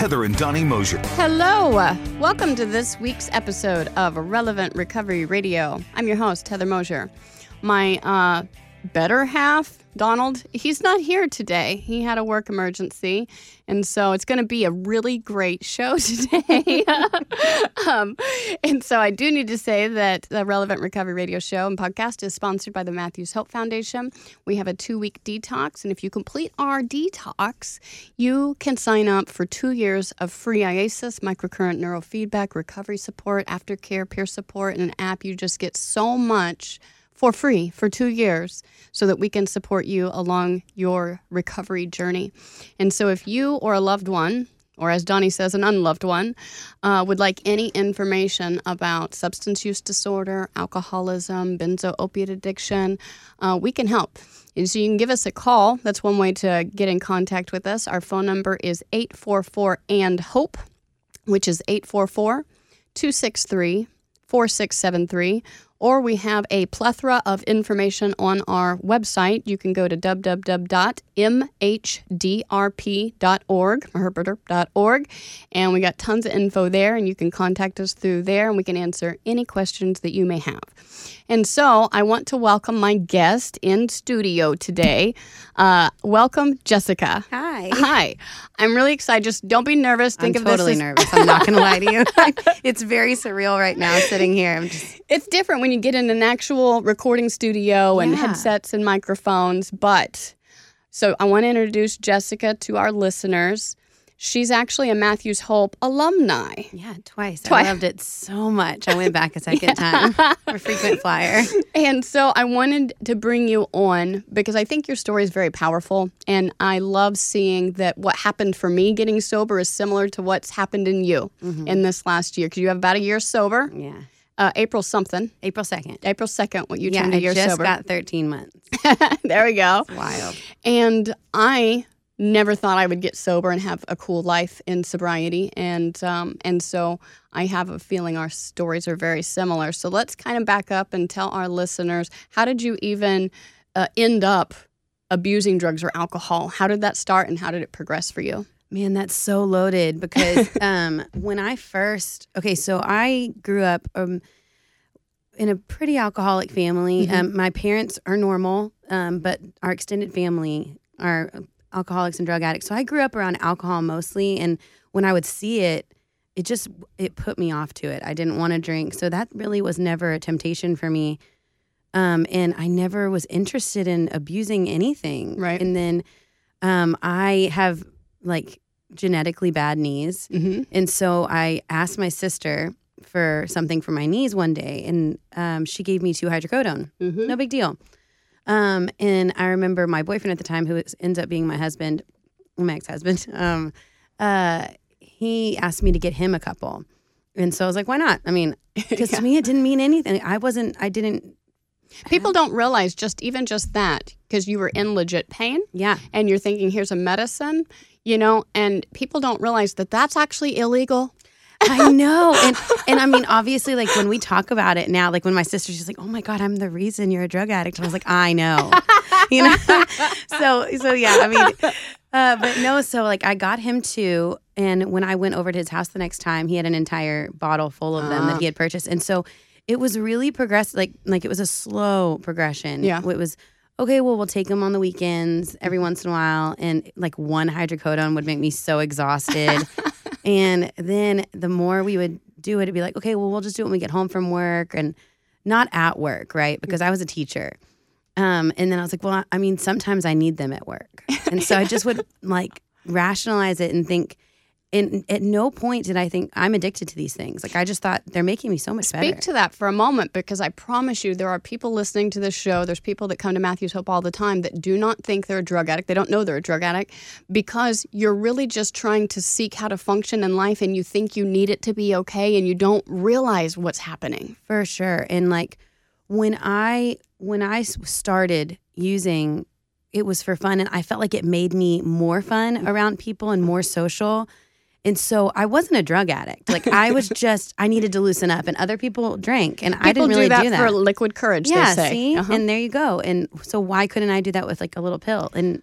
Heather and Donnie Mosher. Hello. Welcome to this week's episode of Relevant Recovery Radio. I'm your host, Heather Mosher. My uh, better half, Donald, he's not here today. He had a work emergency. And so it's going to be a really great show today. um, and so I do need to say that the Relevant Recovery Radio show and podcast is sponsored by the Matthews Hope Foundation. We have a two week detox. And if you complete our detox, you can sign up for two years of free IASIS, microcurrent neurofeedback, recovery support, aftercare, peer support, and an app. You just get so much for free for two years so that we can support you along your recovery journey. And so, if you or a loved one, or as Donnie says, an unloved one, uh, would like any information about substance use disorder, alcoholism, benzo opiate addiction, uh, we can help. And so you can give us a call. That's one way to get in contact with us. Our phone number is 844 and HOPE, which is 844 263 4673 or we have a plethora of information on our website. You can go to www.mhdrp.org, herberter.org, and we got tons of info there, and you can contact us through there, and we can answer any questions that you may have. And so I want to welcome my guest in studio today. Uh, welcome, Jessica. Hi. Hi. I'm really excited. Just don't be nervous. Think I'm of totally this as nervous. I'm not going to lie to you. it's very surreal right now sitting here. I'm just it's different when you get in an actual recording studio and Yeah. headsets and microphones. But so I want to introduce Jessica to our listeners. She's actually a Matthews Hope alumni. yeah, twice. Twice. I loved it so much. I went back a second time. A frequent flyer. And so I wanted to bring you on because I think your story is very powerful. And I love seeing that what happened for me getting sober is similar to what's happened in you in this last year. Because you have about a year sober, Yeah. uh, April something, April 2nd. April 2nd, when you yeah, turned a year sober. I just got 13 months. there we go. Wild. And I never thought I would get sober and have a cool life in sobriety, and um, and so I have a feeling our stories are very similar. So let's kind of back up and tell our listeners how did you even uh, end up abusing drugs or alcohol? How did that start, and how did it progress for you? Man, that's so loaded because um, when I first, okay, so I grew up um, in a pretty alcoholic family. Um, my parents are normal, um, but our extended family are alcoholics and drug addicts. So I grew up around alcohol mostly, and when I would see it, it just it put me off to it. I didn't want to drink, so that really was never a temptation for me. Um, and I never was interested in abusing anything. Right. And then um, I have like genetically bad knees. Mm-hmm. And so I asked my sister for something for my knees one day, and um, she gave me two hydrocodone. Mm-hmm. No big deal. Um, and I remember my boyfriend at the time, who ends up being my husband, my ex husband, um, uh, he asked me to get him a couple. And so I was like, why not? I mean, because to me, it didn't mean anything. I wasn't, I didn't, People don't realize just even just that because you were in legit pain. yeah. and you're thinking here's a medicine you know and people don't realize that that's actually illegal I know. And and I mean, obviously, like when we talk about it now, like when my sister, she's like, Oh my God, I'm the reason you're a drug addict. And I was like, I know. You know? so so yeah, I mean, uh, but no, so like I got him two. And when I went over to his house the next time, he had an entire bottle full of them that he had purchased. And so it was really progressive, like like it was a slow progression. Yeah. It was okay, well, we'll take them on the weekends every once in a while. And like one hydrocodone would make me so exhausted. and then the more we would do it, it'd be like, okay, well, we'll just do it when we get home from work and not at work, right? Because I was a teacher. Um, and then I was like, well, I mean, sometimes I need them at work. And so I just would like rationalize it and think, And at no point did I think I'm addicted to these things. Like I just thought they're making me so much Speak better. Speak to that for a moment because I promise you there are people listening to this show. There's people that come to Matthew's Hope all the time that do not think they're a drug addict. They don't know they're a drug addict because you're really just trying to seek how to function in life and you think you need it to be okay and you don't realize what's happening. For sure. And like when I when I started using it was for fun and I felt like it made me more fun around people and more social. And so I wasn't a drug addict. Like I was just I needed to loosen up and other people drank and I didn't really do that, do that. for liquid courage, yeah, they say. see? Uh-huh. And there you go. And so why couldn't I do that with like a little pill? And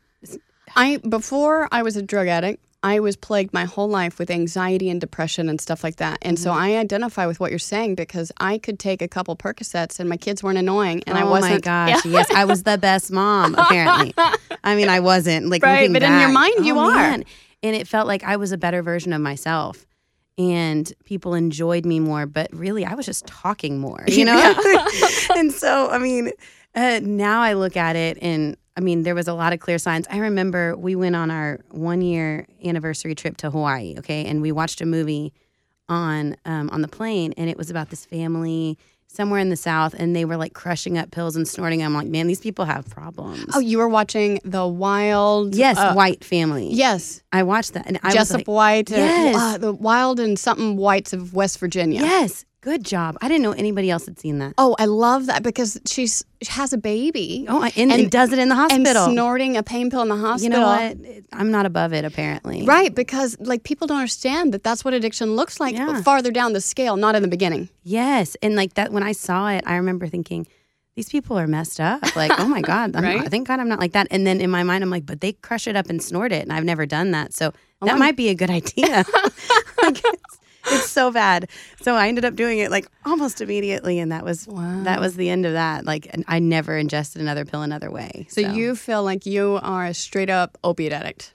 I before I was a drug addict, I was plagued my whole life with anxiety and depression and stuff like that. And Mm-hmm. so I identify with what you're saying because I could take a couple Percocets and my kids weren't annoying and oh I wasn't Oh my gosh, yes, I was the best mom. Apparently, I mean, I wasn't like Right, but in your mind, you oh, are. man. And it felt like I was a better version of myself, and people enjoyed me more. But really, I was just talking more, you know. and so, I mean, uh, now I look at it, and I mean, there was a lot of clear signs. I remember we went on our one year anniversary trip to Hawaii, okay, and we watched a movie on um, on the plane, and it was about this family somewhere in the south, and they were like crushing up pills and snorting. them. I'm like, man, these people have problems. Oh, you were watching the Wild. yes, uh, white family. Yes, I watched that, and I Jessup was like, White. uh, Yes. uh, the Wild and something Whites of West Virginia. yes, good job. I didn't know anybody else had seen that. Oh, I love that because she's she has a baby. Oh, and, and does it in the hospital. and snorting a pain pill in the hospital. you know what? I'm not above it. Apparently, Right, because like people don't understand that that's what addiction looks like Yeah. farther down the scale, not in the beginning. Yes, and like that when I saw it, I remember thinking, these people are messed up. Like, oh my god, Right? not, thank God I'm not like that. And then in my mind, I'm like, but they crush it up and snort it, and I've never done that, so that I'm- might be a good idea. like, it's, so bad. So I ended up doing it like almost immediately, and that was that was the end of that. Like, I never ingested another pill another way. So, you feel like you are a straight up opiate addict.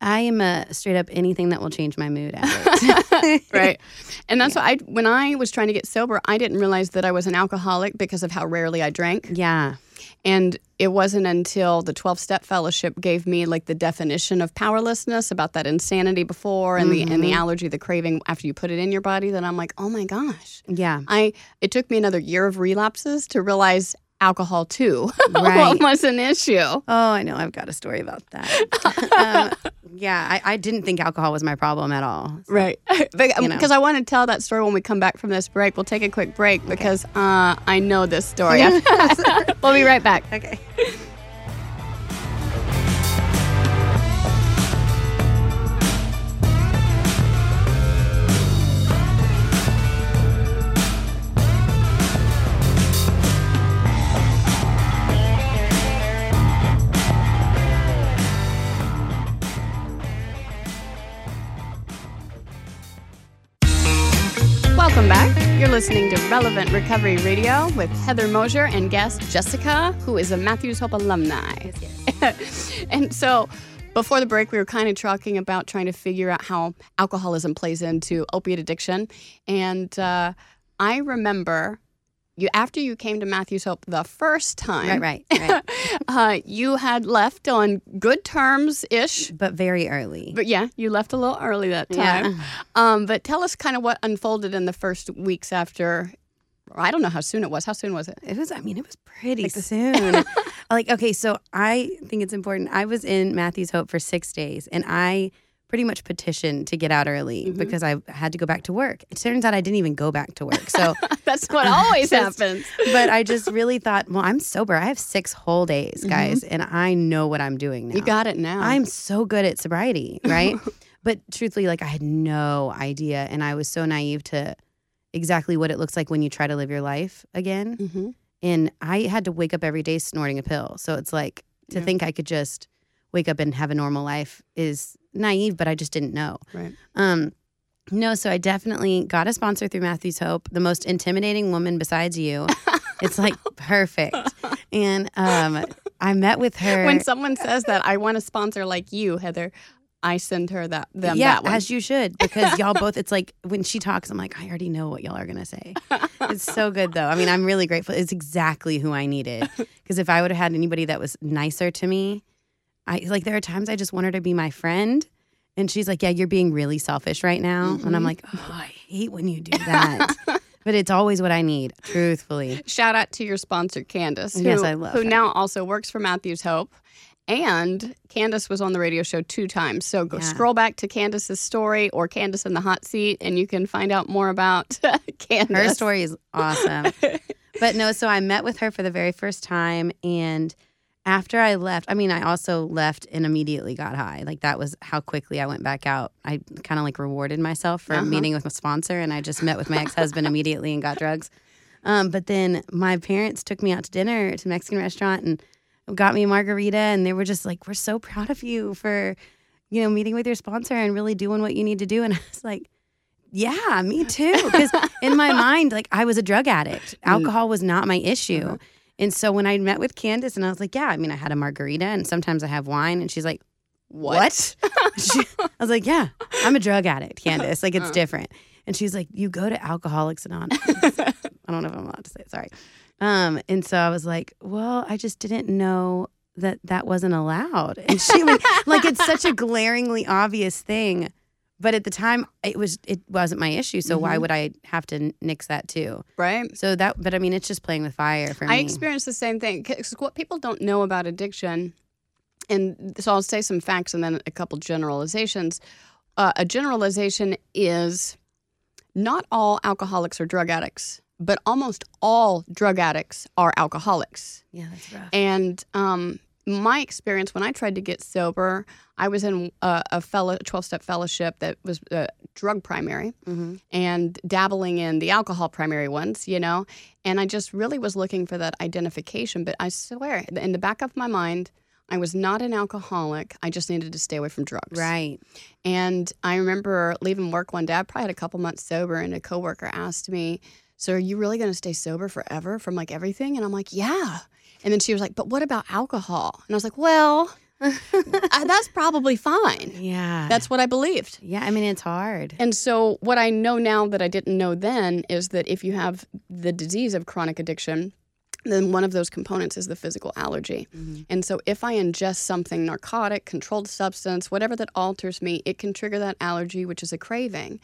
I am a straight up anything that will change my mood addict. Right. And that's why I when I was trying to get sober, I didn't realize that I was an alcoholic because of how rarely I drank. yeah. And it wasn't until the 12 step fellowship gave me like the definition of powerlessness about that insanity before and the and the mm-hmm. allergy, the craving after you put it in your body that I'm like, "Oh my gosh." Yeah. I it took me another year of relapses to realize alcohol too Right. was an issue. Oh, I know. I've got a story about that. um, yeah, I, I didn't think alcohol was my problem at all. So- Right. because You know. I want to tell that story when we come back from this break. We'll take a quick break because uh, I know this story. we'll be right back. Okay. Listening to Relevant Recovery Radio with Heather Mosher and guest Jessica, who is a Matthews Hope alumni. and so before the break, we were kind of talking about trying to figure out how alcoholism plays into opiate addiction. And uh, I remember you after you came to Matthews Hope the first time, Right, right, right. uh, you had left on good terms ish. but very early. But yeah, you left a little early that Yeah. time. Um, but tell us kind of what unfolded in the first weeks after. I don't know how soon it was. How soon was it? It was, I mean, it was pretty soon. like, okay, so I think it's important. I was in Matthew's Hope for six days and I pretty much petitioned to get out early Mm-hmm. because I had to go back to work. It turns out I didn't even go back to work. So, That's what always Just- happens. but I just really thought, well, I'm sober. I have six whole days, guys, and I know what I'm doing now. Mm-hmm. You got it now. I'm so good at sobriety, right? but truthfully, like I had no idea. And I was so naive to exactly what it looks like when you try to live your life again. Mhm. And I had to wake up every day snorting a pill. So it's like to Yeah. think I could just wake up and have a normal life is naive, but I just didn't know. Right. Um, no, so I definitely got a sponsor through Matthew's Hope, the most intimidating woman besides you. it's like perfect. And um, I met with her. When someone says that, I want a sponsor like you, Heather. I send her that them yeah, that one. as you should, because y'all both. It's like when she talks, I'm like, I already know what y'all are gonna say. It's so good though. I mean, I'm really grateful. It's exactly who I needed. Because if I would have had anybody that was nicer to me, I like there are times I just want her to be my friend, And she's like, Yeah, you're being really selfish right now. And Mm-hmm. I'm like, Oh, I hate when you do that. but it's always what I need, truthfully. Shout out to your sponsor, Candace, who, Yes, I love who her. now also works for Matthews Hope. And Candace was on the radio show two times. So go Yeah. scroll back to Candace's story or Candace in the hot seat, and you can find out more about Candace. Her story is awesome. but no, so I met with her for the very first time. And after I left, I mean, I also left and immediately got high. Like that was how quickly I went back out. I kind of like rewarded myself for Uh-huh. meeting with a sponsor. And I just met with my ex husband immediately and got drugs. Um, but then my parents took me out to dinner to a Mexican restaurant and got me a margarita. And they were just like, we're so proud of you for, you know, meeting with your sponsor and really doing what you need to do. And I was like, yeah, me too. Because in my mind, like I was a drug addict. Alcohol was not my issue. And so when I met with Candace and I was like, yeah, I mean, I had a margarita and sometimes I have wine. And she's like, what? She- I was like, yeah, I'm a drug addict, Candace. Like it's different. And she's like, you go to Alcoholics Anonymous. I don't know if I'm allowed to say it. Sorry. Um, and so I was like, well, I just didn't know that that wasn't allowed. And she was like, it's such a glaringly obvious thing. But at the time, it was it wasn't my issue. So why would I have to nix that too? right? So that, but I mean, it's just playing with fire for me. I experienced the same thing. Cause what people don't know about addiction, and so I'll say some facts and then a couple generalizations. Uh, a generalization is not all alcoholics are drug addicts, but almost all drug addicts are alcoholics. yeah, that's rough. And um, my experience when I tried to get sober, I was in a, a fellow, 12 step fellowship that was uh, drug primary hmm and dabbling in the alcohol primary ones, you know. And I just really was looking for that identification. But I swear, in the back of my mind, I was not an alcoholic. I just needed to stay away from drugs. Right. And I remember leaving work one day. I probably had a couple months sober, and a coworker asked me, "So are you really going to stay sober forever from like everything?" And I'm like, "Yeah." And then she was like, "But what about alcohol?" And I was like, "Well, uh, that's probably fine." Yeah. That's what I believed. yeah. I mean, it's hard. And so, what I know now that I didn't know then is that if you have the disease of chronic addiction, then one of those components is the physical allergy. Mm-hmm. And so, if I ingest something narcotic, controlled substance, whatever that alters me, it can trigger that allergy, which is a craving.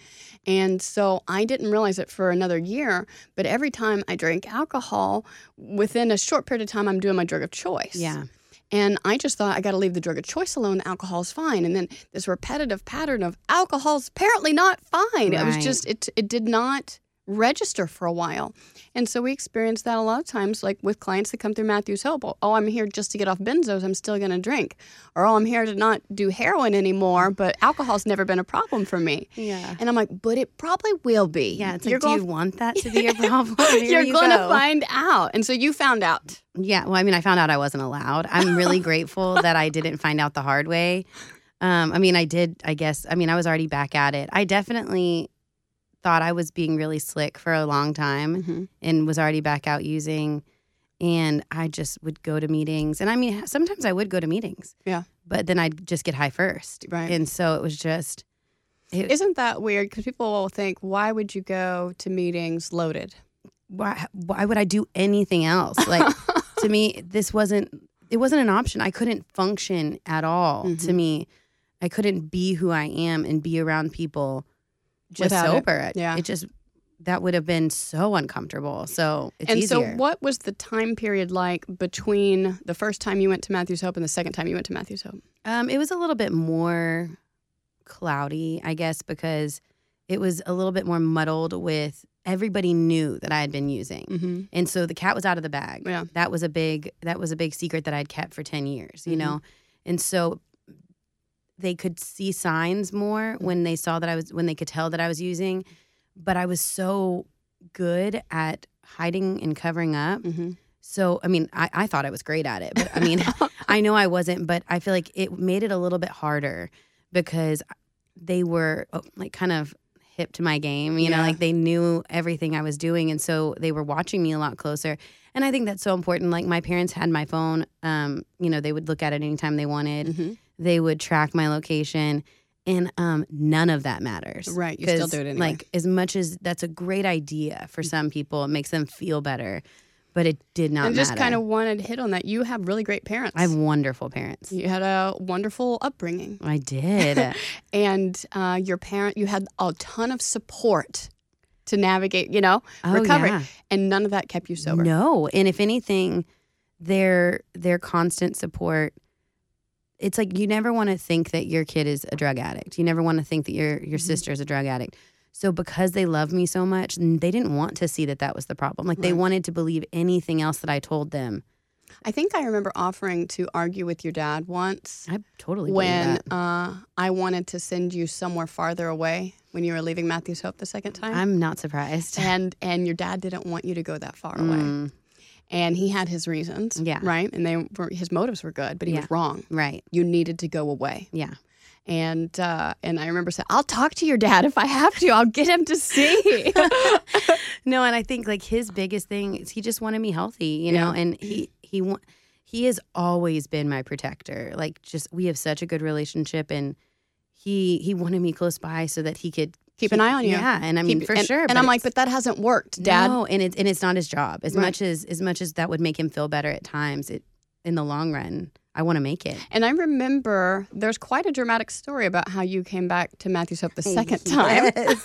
And so, I didn't realize it for another year, but every time I drink alcohol, within a short period of time, I'm doing my drug of choice. Yeah. And I just thought I got to leave the drug of choice alone. Alcohol's fine. And then this repetitive pattern of alcohol's apparently not fine. It was just it it did not register for a while. And so we experienced that a lot of times, like with clients that come through Matthew's Hope. Oh, I'm here just to get off benzos. I'm still going to drink. Or, oh, I'm here to not do heroin anymore, but alcohol's never been a problem for me. Yeah. And I'm like, but it probably will be. Yeah. It's you're like, do going, you want that to be a problem? You're you going to find out. And so you found out. Yeah, well, I mean, I found out I wasn't allowed. I'm really grateful that I didn't find out the hard way. Um, I mean, I did, I guess. I mean, I was already back at it. I definitely thought I was being really slick for a long time Mhm. and was already back out using. And I just would go to meetings. And I mean, sometimes I would go to meetings. Yeah. But then I'd just get high first. Right. And so it was just, it, Isn't that weird? Because people will think, why would you go to meetings loaded? why, why would I do anything else? Like, to me, this wasn't it wasn't an option. I couldn't function at all. Mm-hmm. To me, I couldn't be who I am and be around people just Without sober. It, Yeah. it just that would have been so uncomfortable. So it's and easier. so, what was the time period like between the first time you went to Matthew's Hope and the second time you went to Matthew's Hope? Um, it was a little bit more cloudy, I guess, because it was a little bit more muddled with everybody knew that I had been using. Mm-hmm. And so the cat was out of the bag. Yeah. That was a big that was a big secret that I'd kept for 10 years, you Mhm. know. And so they could see signs more when they saw that I was when they could tell that I was using, but I was so good at hiding and covering up. Mm-hmm. So, I mean, I, I thought I was great at it, but I mean, I know I wasn't, but I feel like it made it a little bit harder because they were oh, like kind of hip to my game, you know, like they knew everything I was doing. And so they were watching me a lot closer. And I think that's so important. Like my parents had my phone, um, you know, they would look at it anytime they wanted, Mm-hmm. They would track my location. And um, none of that matters. Right, you still do it anyway. Like as much as that's a great idea Mm. for some people, it makes them feel better. but it did not matter. and just kind of wanted to hit on that. You have really great parents. I have wonderful parents. you had a wonderful upbringing, I did. and uh, your parent. You had a ton of support to navigate. You know, Oh, recovery, yeah. and none of that kept you sober. No, and if anything, their their constant support. It's like you never want to think that your kid is a drug addict. You never want to think that your your Mm-hmm. sister is a drug addict. So because they love me so much, they didn't want to see that that was the problem. Like they wanted to believe anything else that I told them. I think I remember offering to argue with your dad once I totally when that. uh, I wanted to send you somewhere farther away when you were leaving Matthew's Hope the second time. I'm not surprised. and and your dad didn't want you to go that far away. And he had his reasons. Yeah. Right? And they were his motives were good, but he Yeah. was wrong. right. You needed to go away. Yeah. And uh, and I remember saying, I'll talk to your dad if I have to. I'll get him to see. No, and I think like his biggest thing is he just wanted me healthy, you know, Yeah. and he he wa- he has always been my protector. Like just we have such a good relationship and he he wanted me close by so that he could Keep an eye on you. Yeah, and I mean Keep- for and, sure. And I'm like, but that hasn't worked, Dad. No, and it's and it's not his job. As Right. much as as much as that would make him feel better at times, it in the long run, I want to make it. And I remember there's quite a dramatic story about how you came back to Matthew's Hope the second time.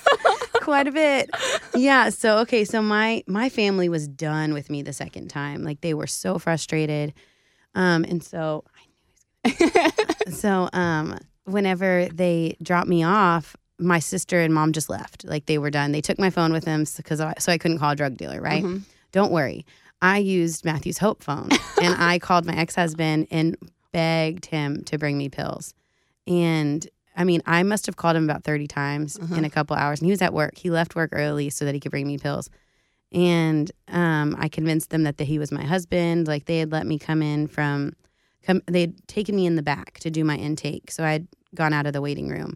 Quite a bit. Yeah. So okay. So my my family was done with me the second time. Like they were so frustrated. Um, and so I knew he was gonna so um whenever they dropped me off, my sister and mom just left. Like they were done. They took my phone with them because I, so I couldn't call a drug dealer, right? Mhm. Don't worry. I used Matthew's Hope phone and I called my ex husband and begged him to bring me pills. And I mean, I must have called him about 30 times Uh-huh. in a couple hours. And he was at work. He left work early so that he could bring me pills. And um, I convinced them that, that he was my husband. Like they had let me come in from, come, they'd taken me in the back to do my intake. So I'd gone out of the waiting room.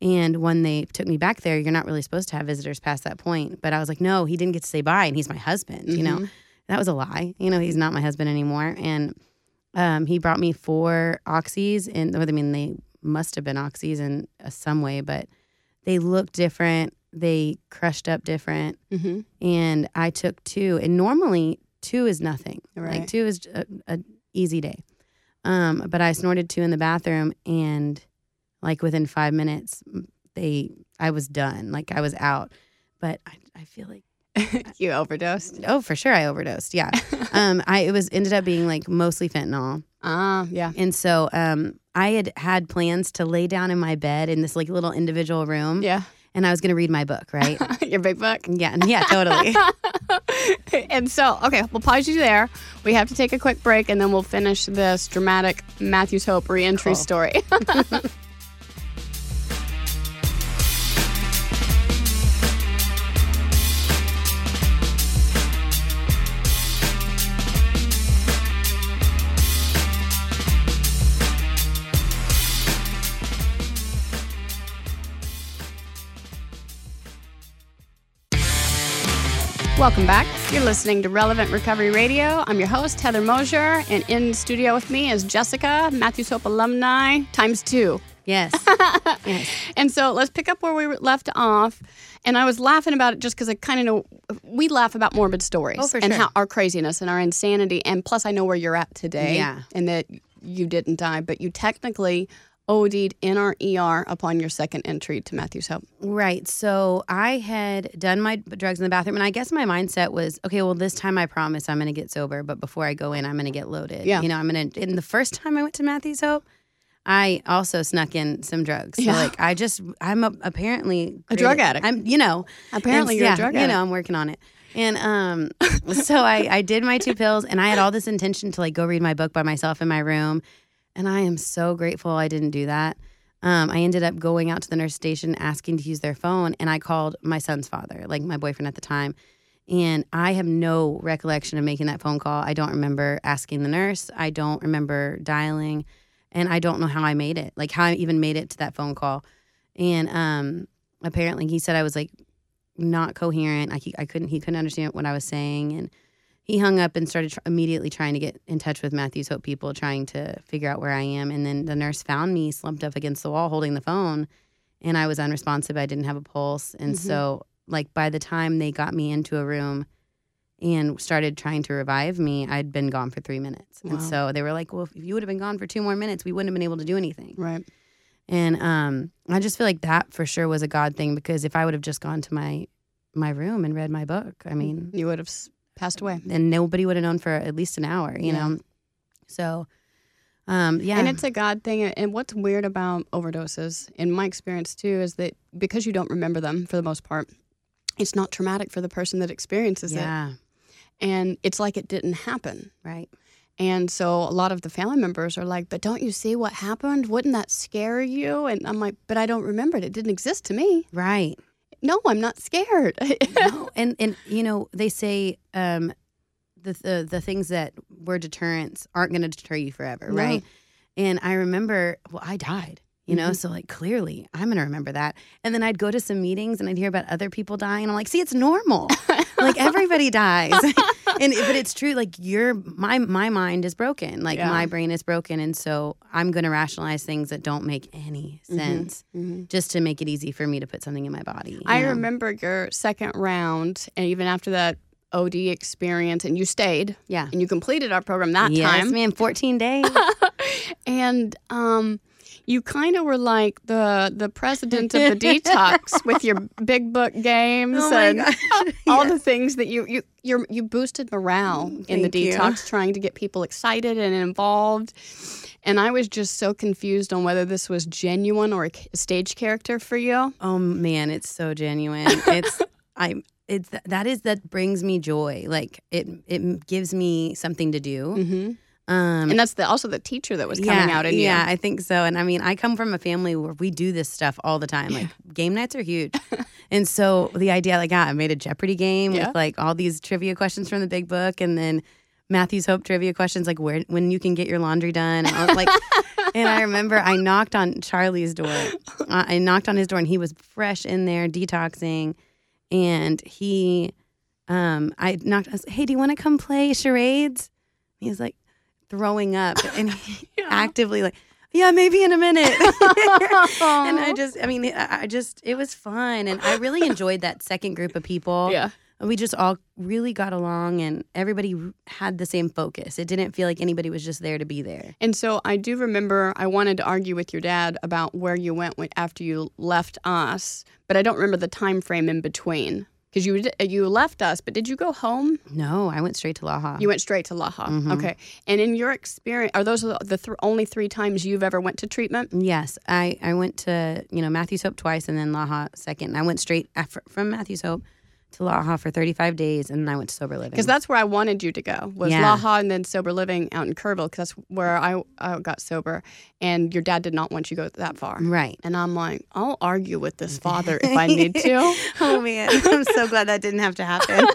And when they took me back there, you're not really supposed to have visitors past that point. But I was like, no, he didn't get to say bye, and he's my husband. You know, Mhm. that was a lie. You know, he's not my husband anymore. And um, he brought me four oxys, and I mean, they must have been oxys in some way, but they looked different. They crushed up different, Mhm. and I took two. And normally, two is nothing. Right. Like two is a, a easy day. Um, but I snorted two in the bathroom, and like within five minutes, they I was done. Like I was out. But I, I feel like you overdosed. oh, for sure, I overdosed. Yeah. um, I it was ended up being like mostly fentanyl, Ah, yeah. and so um, I had had plans to lay down in my bed in this like little individual room, Yeah. and I was going to read my book, right? Your big book. yeah, yeah, totally. and so, okay, we'll pause you there. We have to take a quick break and then we'll finish this dramatic Matthew's Hope reentry Cool. story. Welcome back. You're listening to Relevant Recovery Radio. I'm your host, Heather Mosher, and in studio with me is Jessica, Matthews Hope alumni, times two. yes, yes. And so let's pick up where we left off. And I was laughing about it just because I kind of know we laugh about morbid stories Oh, for and sure. how our craziness and our insanity. And plus, I know where you're at today. Yeah. And that you didn't die, but you technically OD'd in our ER upon your second entry to Matthew's Hope. Right. So I had done my drugs in the bathroom, and I guess my mindset was, okay, well, this time I promise I'm going to get sober, but before I go in, I'm going to get loaded. Yeah. You know, I'm going to. And the first time I went to Matthew's Hope, I also snuck in some drugs. So Yeah. like, I just, I'm a, apparently A drug addict. I'm, you know, Apparently, you're yeah, a drug You know, I'm working on it. And um, so I, I did my two pills, and I had all this intention to like go read my book by myself in my room, and I am so grateful I didn't do that. Um, I ended up going out to the nurse station asking to use their phone, and I called my son's father, like my boyfriend at the time. And I have no recollection of making that phone call. I don't remember asking the nurse. I don't remember dialing, and I don't know how I made it, like how I even made it to that phone call. And um, apparently, he said I was like not coherent. I, I couldn't. He couldn't understand what I was saying, and he hung up and started tr- immediately trying to get in touch with Matthews Hope people, trying to figure out where I am. And then the nurse found me slumped up against the wall holding the phone, and I was unresponsive. I didn't have a pulse, and Mhm. so like by the time they got me into a room, and started trying to revive me, I'd been gone for three minutes. And so they were like, well, if you would have been gone for two more minutes, we wouldn't have been able to do anything. Right. And um, I just feel like that for sure was a God thing because if I would have just gone to my my room and read my book, I mean, You would have passed away. and nobody would have known for at least an hour, you Yeah. know. So, um, yeah, And it's a God thing. And what's weird about overdoses, in my experience too, is that because you don't remember them for the most part, it's not traumatic for the person that experiences it. yeah, And it's like it didn't happen. right, And so a lot of the family members are like, but don't you see what happened? Wouldn't that scare you? And I'm like, but I don't remember it. It didn't exist to me. right. No, I'm not scared. no, and and you know they say um, the, the the things that were deterrents aren't going to deter you forever, No. right? And I remember, well, I died, you know, Mhm. so like clearly I'm going to remember that. And then I'd go to some meetings and I'd hear about other people dying, and I'm like, see, it's normal, like everybody dies, and but it's true. Like your my my mind is broken, like Yeah. my brain is broken, and so I'm going to rationalize things that don't make any Mhm. sense Mhm. just to make it easy for me to put something in my body. I know? remember your second round, and even after that OD experience, and you stayed Yeah. and you completed our program that yes, time. man, 14 days. And um, you kind of were like the the president of the detox with your big book games Oh and all Yeah. the things that you you you you boosted morale in the Thank you. detox, trying to get people excited and involved. And I was just so confused on whether this was genuine or a stage character for you. Oh man, it's so genuine. It's I it's that is that brings me joy. Like it it gives me something to do. Mm-hmm. Um And that's the, also the teacher that was coming yeah, out in you. yeah. I think so. And I mean, I come from a family where we do this stuff all the time. Like game nights are huge. and so the idea like ah, I made a Jeopardy game Yeah. with like all these trivia questions from the big book and then Matthew's Hope trivia questions like where when you can get your laundry done and like and I remember I knocked on Charlie's door. I knocked on his door and he was fresh in there detoxing and he um I knocked I was, "Hey, do you want to come play charades?" He was like throwing up and he actively like yeah maybe in a minute. And i just i mean I, I just it was fun and i really enjoyed that second group of people. Yeah. we just all really got along and everybody had the same focus. It didn't feel like anybody was just there to be there. And so I do remember I wanted to argue with your dad about where you went after you left us, but I don't remember the time frame in between because you you left us. But did you go home? no i went straight to laha You went straight to Laha. Mhm. Okay. And in your experience, are those the th- only three times you've ever went to treatment? yes i i went to you know matthew's hope twice and then laha second i went straight af- from matthew's hope to laha for 35 days and then i went to sober living Because that's where I wanted you to go was Yeah. Laha and then sober living out in Kerrville because that's where I, I got sober. And your dad did not want you to go that far. right And I'm like, I'll argue with this father if I need to. oh man, I'm so glad that didn't have to happen.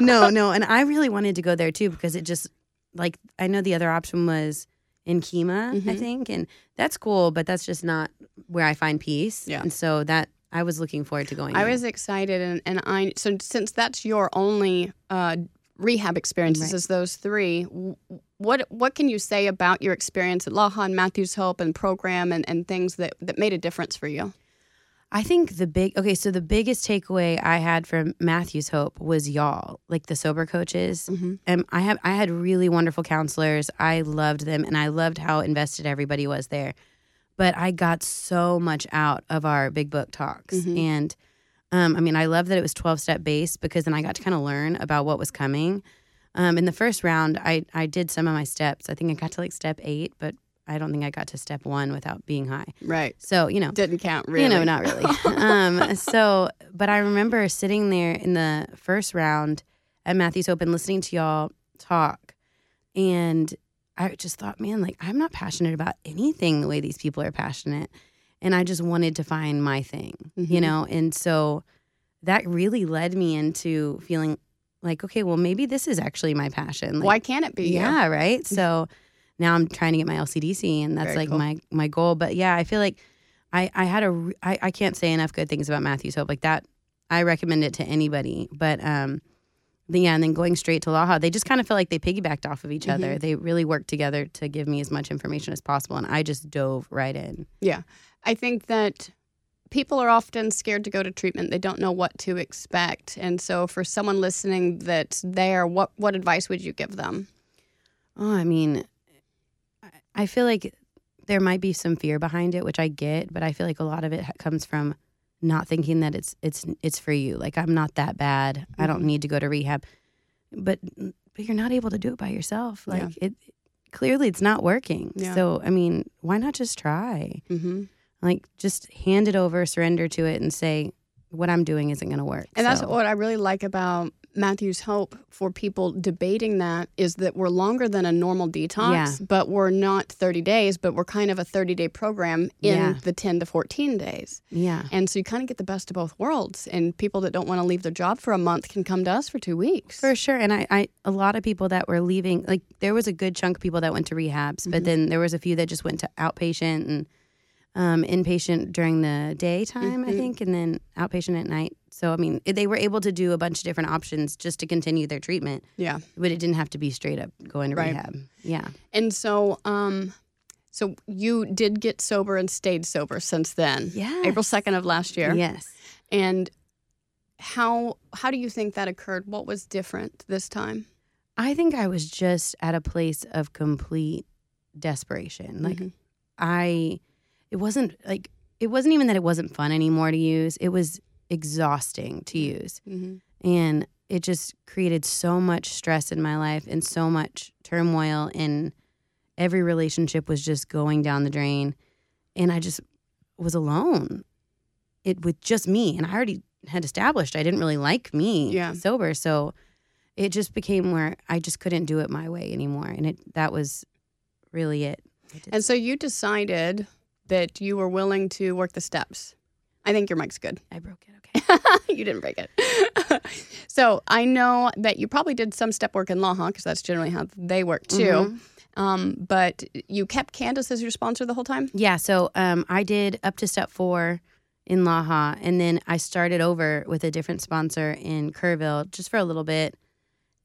no, no, and I really wanted to go there too because it just like I know the other option was in Kima, I Mhm. think, and that's cool, but that's just not where I find peace. Yeah. and so that I was looking forward to going. I there. was excited, and, and I so since that's your only uh, rehab experiences Right. is those three. What what can you say about your experience at Laha and Matthews Hope and program and, and things that, that made a difference for you? I think the big okay, so the biggest takeaway I had from Matthew's Hope was y'all, like the sober coaches. Mhm. Um, I have I had really wonderful counselors. I loved them, and I loved how invested everybody was there. But I got so much out of our big book talks, Mhm. and um, I mean, I love that it was twelve step based because then I got to kind of learn about what was coming. Um, in the first round, I I did some of my steps. I think I got to like step eight, but I don't think I got to step one without being high. Right. So you know, Didn't count really. you know, not really. um, so, but I remember sitting there in the first round at Matthews Hope, listening to y'all talk, and I just thought, man, like I'm not passionate about anything the way these people are passionate, and I just wanted to find my thing, you Mhm. know, and so that really led me into feeling like, okay, well, maybe this is actually my passion. Like, Why can't it be? you? yeah, right. So now I'm trying to get my LCDC, and that's Very like cool. my my goal. But yeah, I feel like I I had a I, I can't say enough good things about Matthew's Hope. Like that, I recommend it to anybody. But um, yeah, and then going straight to Laha, they just kind of feel like they piggybacked off of each Mm-hmm. other. They really worked together to give me as much information as possible, and I just dove right in. Yeah. I think that people are often scared to go to treatment. They don't know what to expect. And so, for someone listening that's there, what, what advice would you give them? Oh, I mean, I- I feel like there might be some fear behind it, which I get, but I feel like a lot of it comes from not thinking that it's it's it's for you. Like I'm not that bad. I don't Mhm. need to go to rehab. But but you're not able to do it by yourself. Yeah. Like it clearly it's not working. Yeah. So, I mean, why not just try? Mm-hmm. Like just hand it over, surrender to it and say what I'm doing isn't going to work. And that's what I really like about Matthew's Hope for people debating that is that we're longer than a normal detox, Yeah. but we're not 30 days, but we're kind of a 30 day program in Yeah. the 10 to 14 days. Yeah. And so you kind of get the best of both worlds. And people that don't want to leave their job for a month can come to us for two weeks. For sure. And I, I, a lot of people that were leaving, like there was a good chunk of people that went to rehabs, but Mhm. then there was a few that just went to outpatient and um, inpatient during the daytime, I Mhm. think, and then outpatient at night. So, I mean, they were able to do a bunch of different options just to continue their treatment, Yeah. but it didn't have to be straight up going to Right. rehab. Yeah. And so, um, so you did get sober and stayed sober since then. Yeah. April 2nd of last year. Yes. And how how do you think that occurred? What was different this time? I think I was just at a place of complete desperation. Like, Mhm. I it wasn't like it wasn't even that it wasn't fun anymore to use. It was exhausting to use. Mhm. And it just created so much stress in my life and so much turmoil and every relationship was just going down the drain and I just was alone. It with just me and I already had established I didn't really like me Yeah. sober. So it just became where I just couldn't do it my way anymore. And it that was really it. And so you decided that you were willing to work the steps. I think your mic's good. I broke it. You didn't break it. so I know that you probably did some step work in Laha because that's generally how they work too. Mhm. Um, but you kept Candace as your sponsor the whole time. Yeah, so um, I did up to step four in Laha, and then I started over with a different sponsor in Kerrville just for a little bit,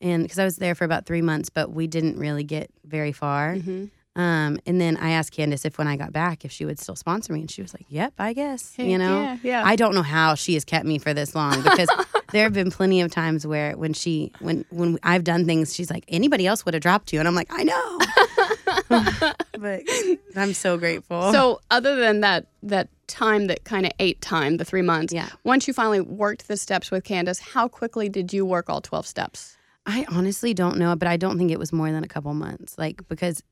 and because I was there for about three months, but we didn't really get very far. Mm-hmm. Um, and then I asked Candace if when I got back if she would still sponsor me, and she was like, "Yep, I guess." you know, yeah, yeah. I don't know how she has kept me for this long because there have been plenty of times where when she when when I've done things, she's like, "Anybody else would have dropped you," and I'm like, "I know." but I'm so grateful. So other than that that time that kind of ate time, the three months. yeah. Once you finally worked the steps with Candace, how quickly did you work all twelve steps? I honestly don't know, but I don't think it was more than a couple months. Like because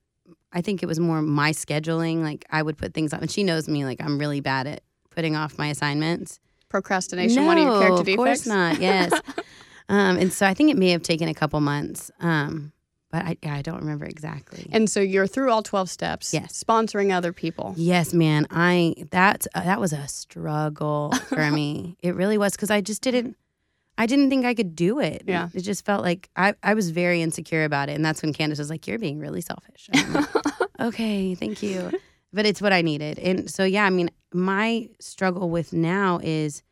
I think it was more my scheduling. Like I would put things on, and she knows me. Like I'm really bad at putting off my assignments. Procrastination, no, one of your character of defects. course not. Yes, um, and so I think it may have taken a couple months, um, but I, I don't remember exactly. And so you're through all twelve steps. Yes. Sponsoring other people. Yes, man. I that uh, that was a struggle for me. It really was because I just didn't. I didn't think I could do it. Yeah. It just felt like I, I was very insecure about it. And that's when Candace was like, You're being really selfish. Like, okay, thank you. But it's what I needed. And so, yeah, I mean, my struggle with now is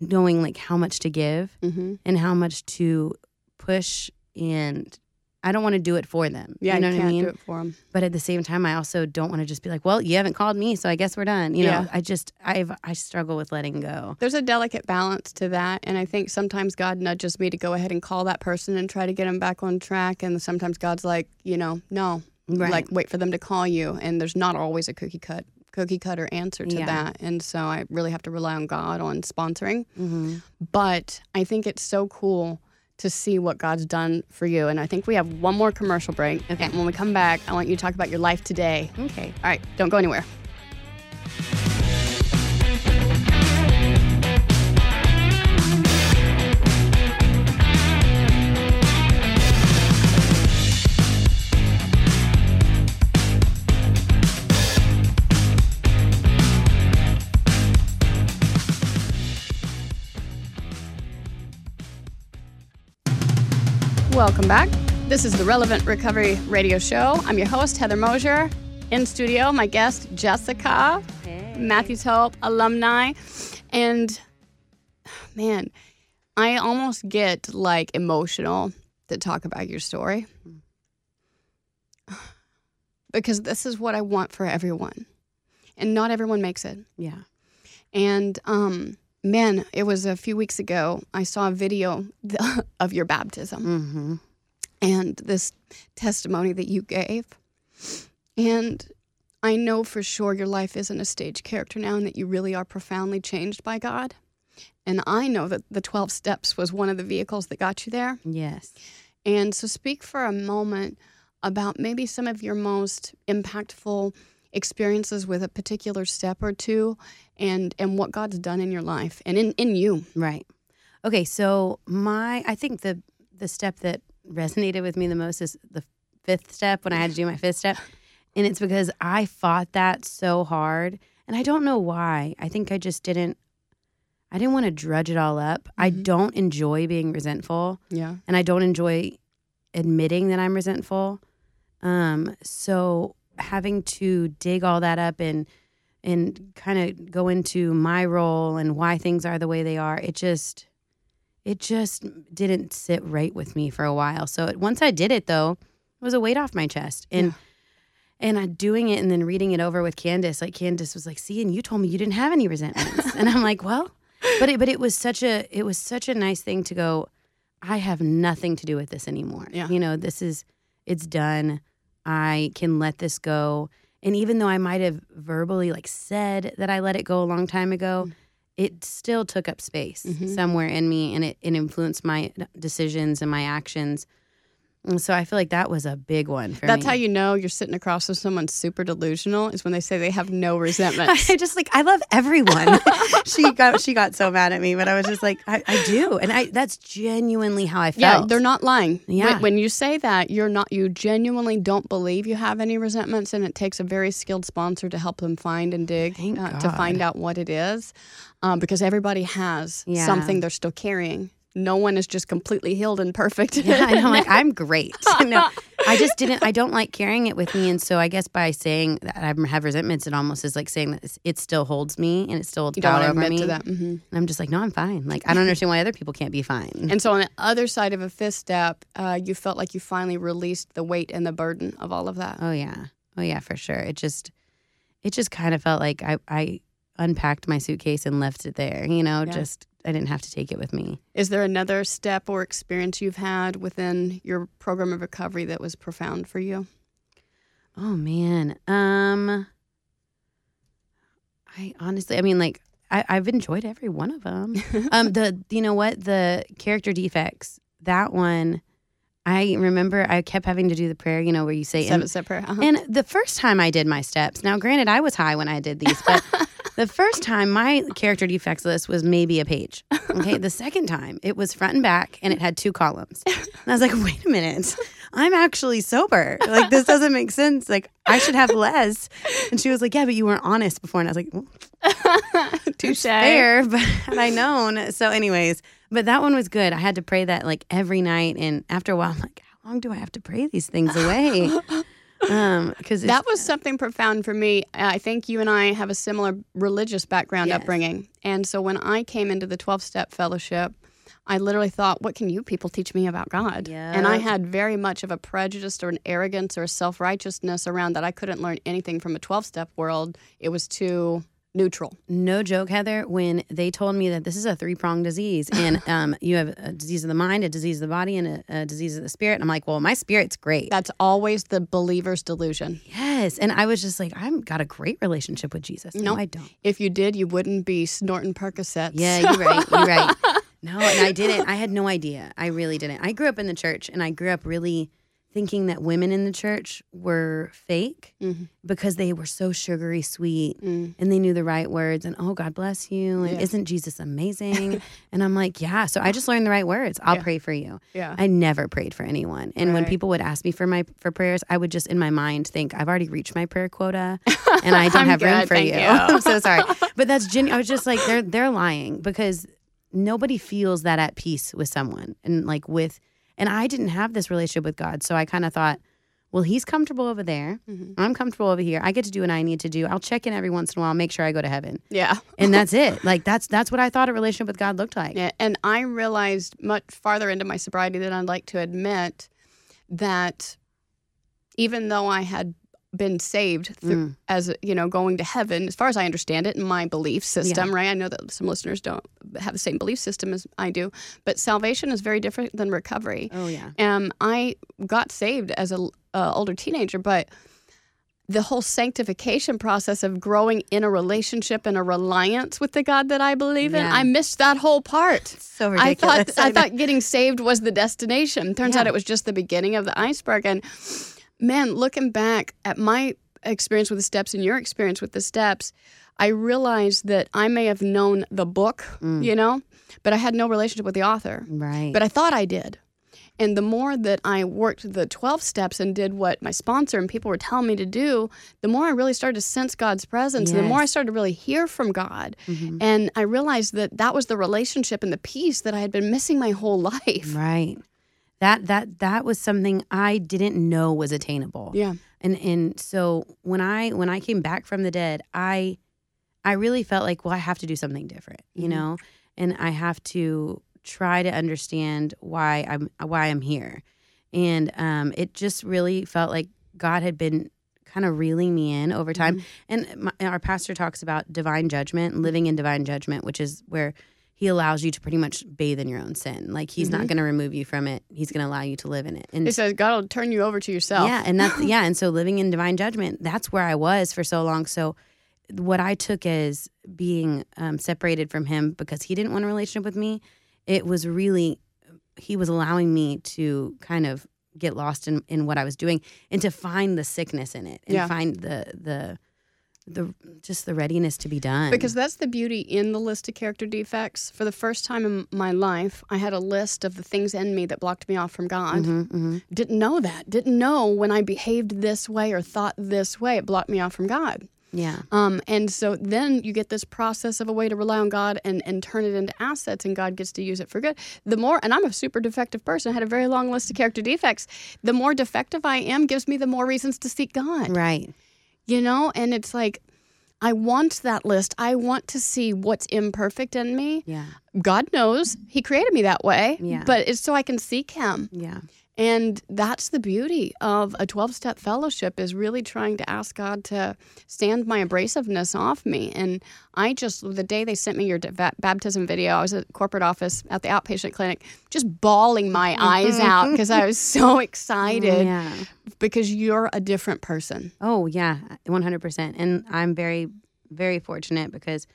knowing like how much to give Mm-hmm. and how much to push. And I don't want to do it for them. Yeah, you know you what I mean? do it for them. but at the same time i also don't want to just be like well you haven't called me so i guess we're done you know Yeah. i just i've i struggle with letting go There's a delicate balance to that, and I think sometimes God nudges me to go ahead and call that person and try to get them back on track, and sometimes God's like, you know, no, right like wait for them to call you, and there's not always a cookie cut cookie cutter answer to Yeah. that, and so I really have to rely on God on sponsoring. hmm But I think it's so cool to see what God's done for you, and I think we have one more commercial break. Okay. And when we come back, I want you to talk about your life today. okay All right, don't go anywhere. Welcome back. This is the Relevant Recovery Radio Show. I'm your host, Heather Mosher. In studio, my guest, Jessica, Matthew's Hope alumni. And man, I almost get like emotional to talk about your story because this is what I want for everyone. And not everyone makes it. yeah And um, man, it was a few weeks ago. I saw a video of your baptism Mm-hmm. and this testimony that you gave. And I know for sure your life isn't a stage character now and that you really are profoundly changed by God. And I know that the 12 steps was one of the vehicles that got you there. Yes. And so, speak for a moment about maybe some of your most impactful experiences with a particular step or two and, and what God's done in your life and in, in you. Right. Okay. So my, I think the the step that resonated with me the most is the fifth step when I had to do my fifth step, and it's because I fought that so hard, and I don't know why. I think I just didn't. I didn't want to drudge it all up. I Mhm. don't enjoy being resentful. Yeah. and I don't enjoy admitting that I'm resentful. Um, so having to dig all that up and and kind of go into my role and why things are the way they are, it just it just didn't sit right with me for a while. So it, once I did it though, it was a weight off my chest. And Yeah. and I doing it and then reading it over with Candace, like Candace was like, "See, and you told me you didn't have any resentments," and I'm like, "Well." But it, but it was such a it was such a nice thing to go. I have nothing to do with this anymore. Yeah. You know, this is it's done. I can let this go. And even though I might have verbally like said that I let it go a long time ago, Mm. it still took up space Mhm. somewhere in me and it, it influenced my decisions and my actions. And so I feel like that was a big one for That's me. how you know you're sitting across with someone super delusional is when they say they have no resentments. I just like I love everyone. she got she got so mad at me, but I was just like I, I do, and I that's genuinely how I felt. yeah, they're not lying. When- Yeah. When, you say that, you're not. You genuinely don't believe you have any resentments, and it takes a very skilled sponsor to help them find and dig uh, to find out what it is, um, because everybody has Yeah. something they're still carrying. No one is just completely healed and perfect. Yeah, and I'm like, I'm great. no, I just didn't. I don't like carrying it with me, and so I guess by saying that I have resentments, it almost is like saying that it still holds me and it still holds you don't power over me. to that. hmm And I'm just like, no, I'm fine. Like I don't understand why other people can't be fine. And so on the other side of a fifth step, uh, you felt like you finally released the weight and the burden of all of that. Oh yeah, oh yeah, for sure. It just, it just kind of felt like I, I unpacked my suitcase and left it there. You know, Yeah. just I didn't have to take it with me. Is there another step or experience you've had within your program of recovery that was profound for you? Oh man. Um I honestly I mean like I, I've enjoyed every one of them. um the you know what? The character defects, that one I remember I kept having to do the prayer, you know, where you say Seven step prayer. Uh-huh. and the first time I did my steps, now granted I was high when I did these, but the first time my character defects list was maybe a page. Okay. the second time it was front and back and it had two columns. And I was like, wait a minute. I'm actually sober. Like this doesn't make sense. Like I should have less. And she was like, Yeah, but you weren't honest before. And I was like, well, Touche. fair, but had I known. So, anyways, but that one was good. I had to pray that like every night. And after a while, I'm like, how long do I have to pray these things away? Um, because That was something profound for me. I think you and I have a similar religious background Yes. upbringing. And so when I came into the 12 step fellowship, I literally thought, what can you people teach me about God? And I had very much of a prejudice or an arrogance or self righteousness around that I couldn't learn anything from a 12 step world. It was too neutral. no joke, Heather, when they told me that this is a three pronged disease and um, you have a disease of the mind, a disease of the body, and a, a disease of the spirit. And I'm like, well, my spirit's great. That's always the believer's delusion. yes. And I was just like, I've got a great relationship with Jesus. No, Nope. I don't. If you did, you wouldn't be snorting Percocets. Yeah, you're right. You're right. No, and I didn't. I had no idea. I really didn't. I grew up in the church and I grew up really thinking that women in the church were fake Mhm. because they were so sugary sweet Mm. and they knew the right words and oh God bless you and Yeah. isn't Jesus amazing? and I'm like, yeah. So I just learned the right words. I'll Yeah. pray for you. Yeah. I never prayed for anyone. And when people would ask me for my for prayers, I would just in my mind think I've already reached my prayer quota and I don't have room for you. you. I'm so sorry. But that's genuine. I was just like they're they're lying because nobody feels that at peace with someone and like with and I didn't have this relationship with God. So I kind of thought, well, he's comfortable over there. Mhm. I'm comfortable over here. I get to do what I need to do. I'll check in every once in a while, make sure I go to heaven. Yeah. And that's it. Like that's that's what I thought a relationship with God looked like. Yeah, and I realized much farther into my sobriety than I'd like to admit that even though I had been saved through, as you know going to heaven as far as i understand it in my belief system right i know that some listeners don't have the same belief system as i do but salvation is very different than recovery Oh yeah. um, i got saved as a uh, older teenager but the whole sanctification process of growing in a relationship and a reliance with the god that i believe in Yeah. i missed that whole part So ridiculous. I thought ridiculous. I thought getting saved was the destination. Turns Yeah. out it was just the beginning of the iceberg. And man, looking back at my experience with the steps and your experience with the steps, I realized that I may have known the book, Mm. you know, but I had no relationship with the author. Right. But I thought I did. And the more that I worked the 12 steps and did what my sponsor and people were telling me to do, the more I really started to sense God's presence. And the more I started to really hear from God. Mhm. And I realized that that was the relationship and the peace that I had been missing my whole life. Right. That that that was something I didn't know was attainable. Yeah. And and so when I when I came back from the dead, I I really felt like, well, I have to do something different, you Mhm. know? And I have to try to understand why I'm why I'm here. And um it just really felt like God had been kind of reeling me in over time. Mhm. And my, our pastor talks about divine judgment, living in divine judgment, which is where he allows you to pretty much bathe in your own sin. Like he's not Mhm. going to remove you from it. He's going to allow you to live in it. And He says God will turn you over to yourself. yeah, and that's yeah, and so living in divine judgment, that's where I was for so long. So what I took as being um, separated from him because he didn't want a relationship with me, it was really he was allowing me to kind of get lost in, in what I was doing and to find the sickness in it and Yeah. find the the the just the readiness to be done. Because that's the beauty in the list of character defects. For the first time in my life, I had a list of the things in me that blocked me off from God. Mhm, mhm. Didn't know that. Didn't know when I behaved this way or thought this way, it blocked me off from God. yeah. Um, and so then you get this process of a way to rely on God and, and turn it into assets, and God gets to use it for good. The more, and I'm a super defective person, I had a very long list of character defects. The more defective I am, gives me the more reasons to seek God, Right. You know? And it's like, I want that list. I want to see what's imperfect in me. Yeah. God knows He created me that way, Yeah. but it's so I can seek Him. Yeah. And that's the beauty of a 12 step fellowship is really trying to ask God to stand my abrasiveness off me. And I just, the day they sent me your baptism video, I was at corporate office at the outpatient clinic, just bawling my mm-hmm. eyes out because I was so excited Yeah. because you're a different person. Oh yeah, one hundred percent. And I'm very, very fortunate because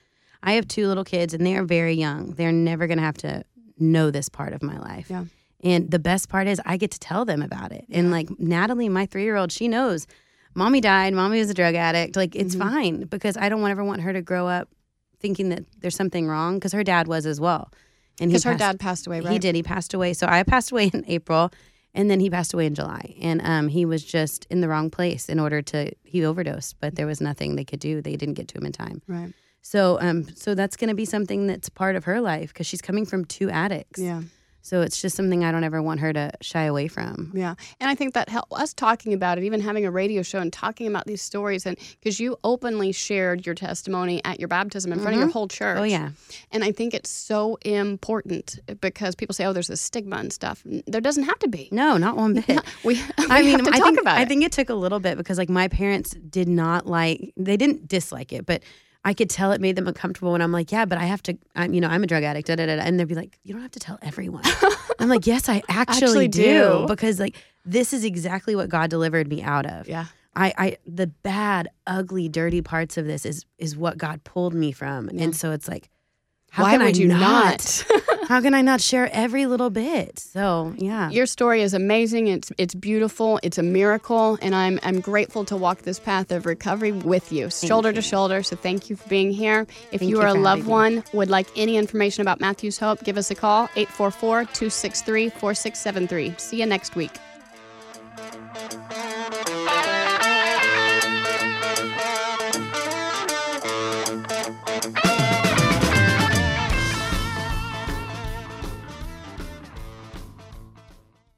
I have two little kids, and they are very young. They're never going to have to know this part of my life. Yeah. And the best part is I get to tell them about it. And like Natalie, my three year old, she knows. Mommy died. Mommy was a drug addict. Like it's Mhm. fine because I don't ever want her to grow up thinking that there's something wrong because her dad was as well. And he Because her dad passed away, right? he did. He passed away. So I passed away in April, and then he passed away in July. And um, he was just in the wrong place in order to. He overdosed, but there was nothing they could do. They didn't get to him in time. Right. So um, so that's going to be something that's part of her life because she's coming from two addicts. Yeah. So it's just something I don't ever want her to shy away from. Yeah. And I think that help, us talking about it, even having a radio show and talking about these stories, and because you openly shared your testimony at your baptism in front of your mm-hmm. whole church. Oh yeah, And I think it's so important eh, because people say, oh, there's a stigma and stuff. There doesn't have to be. no, not one bit. We, we I mean, I talk think about I think it took a little bit because like my parents did not like they didn't dislike it, but I could tell it made them uncomfortable when I'm like, yeah, but I have to. I'm you know I'm a drug addict, da, da, da, and they'd be like, you don't have to tell everyone. I'm like, yes, I actually, Actually do. do. because like this is exactly what God delivered me out of. yeah. I, I the bad, ugly, dirty parts of this is is what God pulled me from, Yeah. and so it's like, how Why can would I you not? not? how can I not share every little bit? So yeah, Your story is amazing. It's it's beautiful. It's a miracle, and I'm I'm grateful to walk this path of recovery with you, shoulder to shoulder. So thank you for being here. If Thank you you are a loved having me. one, would like any information about Matthew's Hope, give us a call 844-263-4673. See you next week.